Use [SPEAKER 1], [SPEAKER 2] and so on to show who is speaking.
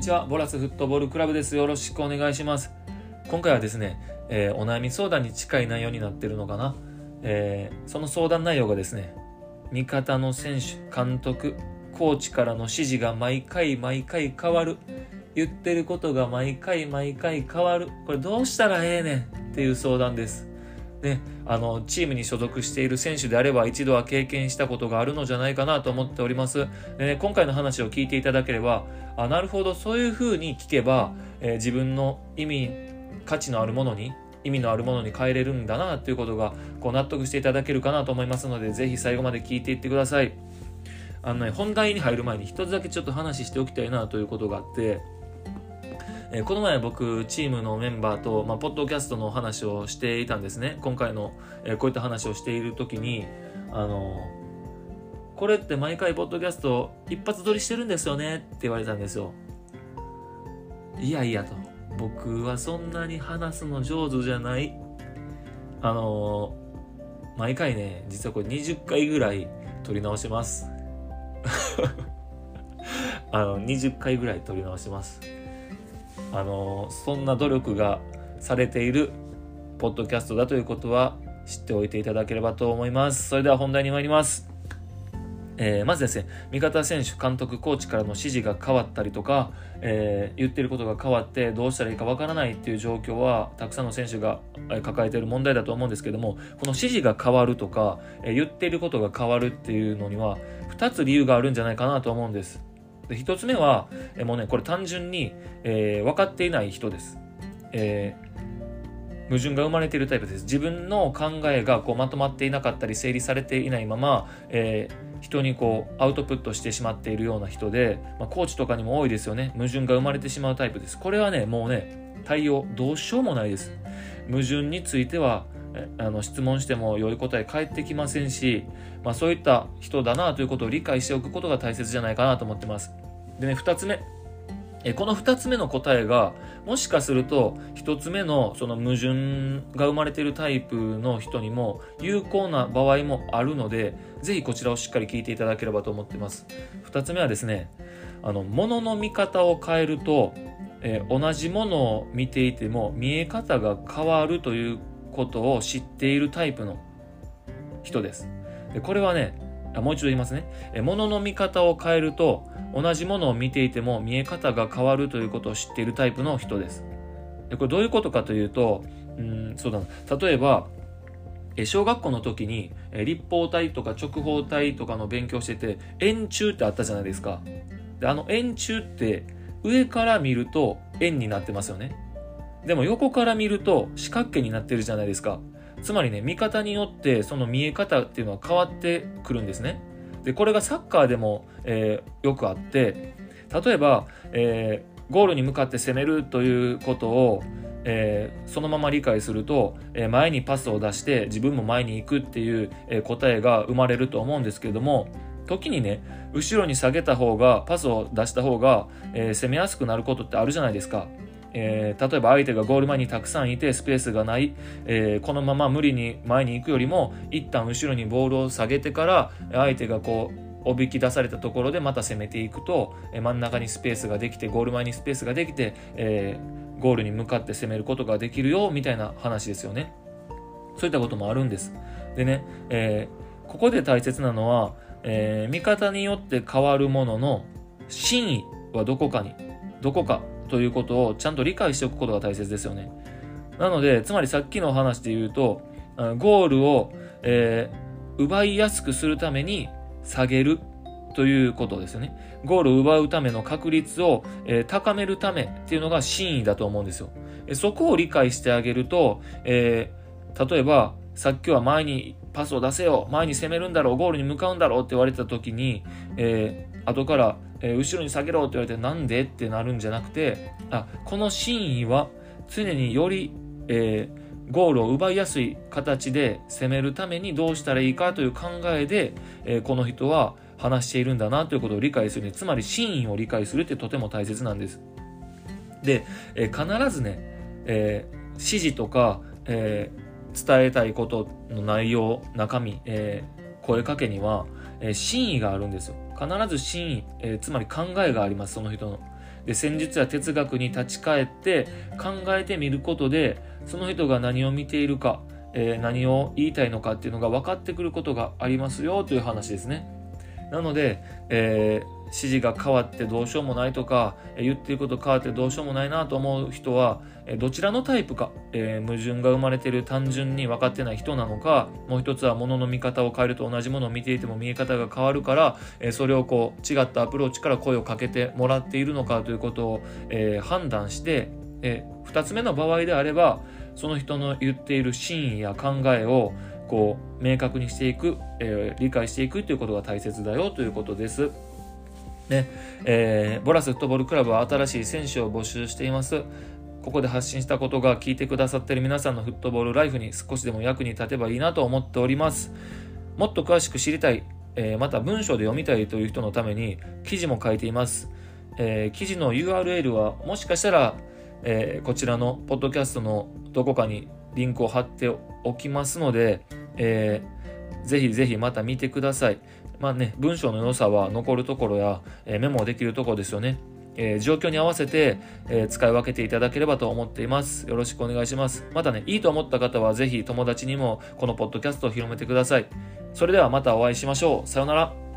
[SPEAKER 1] にちは。ボラスフットボールクラブです。よろしくお願いします。今回はですね、えー、お悩み相談に近い内容になってるのかな、えー、その相談内容がですね味方の選手監督コーチからの指示が毎回毎回変わる。言ってることが毎回毎回変わる。これどうしたらええねんっていう相談です。ね、あのチームに所属している選手であれば一度は経験したことがあるのじゃないかなと思っております。でね、今回の話を聞いていただければあなるほどそういうふうに聞けば、えー、自分の意味価値のあるものに意味のあるものに変えれるんだなということがこう納得していただけるかなと思いますのでぜひ最後まで聞いていってください。あのね、本題に入る前に一つだけちょっと話しておきたいなということがあってえー、この前僕チームのメンバーと、まあ、ポッドキャストの話をしていたんですね。今回の、えー、こういった話をしている時にあのこれって毎回ポッドキャスト一発撮りしてるんですよね？って言われたんですよ。いやいやと。僕はそんなに話すの上手じゃない。あの毎回ね実はこれ20回ぐらい撮り直します。あの20回ぐらい撮り直します。あのそんな努力がされているポッドキャストだということは知っておいていただければと思います。それでは本題に参ります。えー、まずですね、味方選手、監督、コーチからの指示が変わったりとか、えー、言ってることが変わってどうしたらいいかわからないっていう状況は、たくさんの選手が抱えている問題だと思うんですけども、この指示が変わるとか、えー、言ってることが変わるっていうのには、2つ理由があるんじゃないかなと思うんです。で1つ目は、えもうね、これ単純に、えー、分かっていない人です。えー、矛盾が生まれているタイプです。自分の考えがこうまとまっていなかったり整理されていないまま、えー、人にこうアウトプットしてしまっているような人で、まあ、コーチとかにも多いですよね。矛盾が生まれてしまうタイプです。これはね、もうね、対応どうしようもないです。矛盾についてはあの質問しても良い答え返ってきませんし、まあ、そういった人だなということを理解しておくことが大切じゃないかなと思ってます。でね、2つ目。えこの2つ目の答えがもしかすると1つ目のその矛盾が生まれているタイプの人にも有効な場合もあるのでぜひこちらをしっかり聞いていただければと思ってます2つ目はですねあの物の見方を変えると、え同じものを見ていても見え方が変わるということを知っているタイプの人ですでこれはねもう一度言いますね。物の見方を変えると、同じものを見ていても見え方が変わるということを知っているタイプの人です。でこれどういうことかというと、うん、そうだな。例えば、小学校の時に立方体とか直方体とかの勉強してて円柱ってあったじゃないですか。であの円柱って上から見ると円になってますよね。でも横から見ると四角形になってるじゃないですか。つまりね、見方によってその見え方っていうのは変わってくるんですね。で、これがサッカーでも、えー、よくあって、例えば、えー、ゴールに向かって攻めるということを、えー、そのまま理解すると、えー、前にパスを出して自分も前に行くっていう、えー、答えが生まれると思うんですけれども時にね後ろに下げた方がパスを出した方が、え攻めやすくなることってあるじゃないですか。えー、例えば相手がゴール前にたくさんいてスペースがない、えー、このまま無理に前に行くよりも一旦後ろにボールを下げてから相手がこうおびき出されたところでまた攻めていくと、え真ん中にスペースができてゴール前にスペースができて、えー、ゴールに向かって攻めることができるよみたいな話ですよね。そういったこともあるんです。でね、えここで大切なのは、え見方によって変わるものの真意はどこかにどこかということをちゃんと理解しておくことが大切ですよね。なので、つまりさっきの話で言うと、ゴールを、えー、奪いやすくするために下げるということですよね。ゴールを奪うための確率を、えー、高めるためっていうのが真意だと思うんですよ。そこを理解してあげると、えー、例えば、さっきは前にパスを出せよ、前に攻めるんだろう、ゴールに向かうんだろうって言われた時に、えー、後から、えー、後ろに下げろって言われてなんでってなるんじゃなくてあこの真意は常により、えー、ゴールを奪いやすい形で攻めるためにどうしたらいいかという考えで、えー、この人は話しているんだなということを理解するねつまり真意を理解するってとても大切なんです。で、えー、必ずね、えー、指示とか、えー、伝えたいことの内容中身、えー、声かけには、えー、真意があるんですよ。必ず真意、えー、つまり考えがあります、その人の。で戦術や哲学に立ち返って考えてみることでその人が何を見ているか、えー、何を言いたいのかっていうのが分かってくることがありますよという話ですね。なので、えー指示が変わってどうしようもないとか、言ってること変わってどうしようもないなと思う人は、どちらのタイプか、えー、矛盾が生まれてる単純に分かってない人なのかもう一つは物の見方を変えると同じものを見ていても見え方が変わるから、えそれをこう違ったアプローチから声をかけてもらっているのかということを、えー、判断して、え2つ目の場合であればその人の言っている真意や考えをこう明確にしていく、えー、理解していくということが大切だよということです。ねえー、ボラスフットボールクラブは新しい選手を募集しています。ここで発信したことが聞いてくださっている皆さんのフットボールライフに少しでも役に立てばいいなと思っております。もっと詳しく知りたい、えー、また文章で読みたいという人のために記事も書いています。えー、記事の URL はもしかしたら、えー、こちらのポッドキャストのどこかにリンクを貼っておきますので、えー、ぜひぜひまた見てください。まあね、文章の良さは残るところや、え、メモできるところですよね。えー、状況に合わせて、えー、使い分けていただければと思っています。よろしくお願いします。またね、いいと思った方はぜひ友達にもこのポッドキャストを広めてください。それではまたお会いしましょう。さようなら。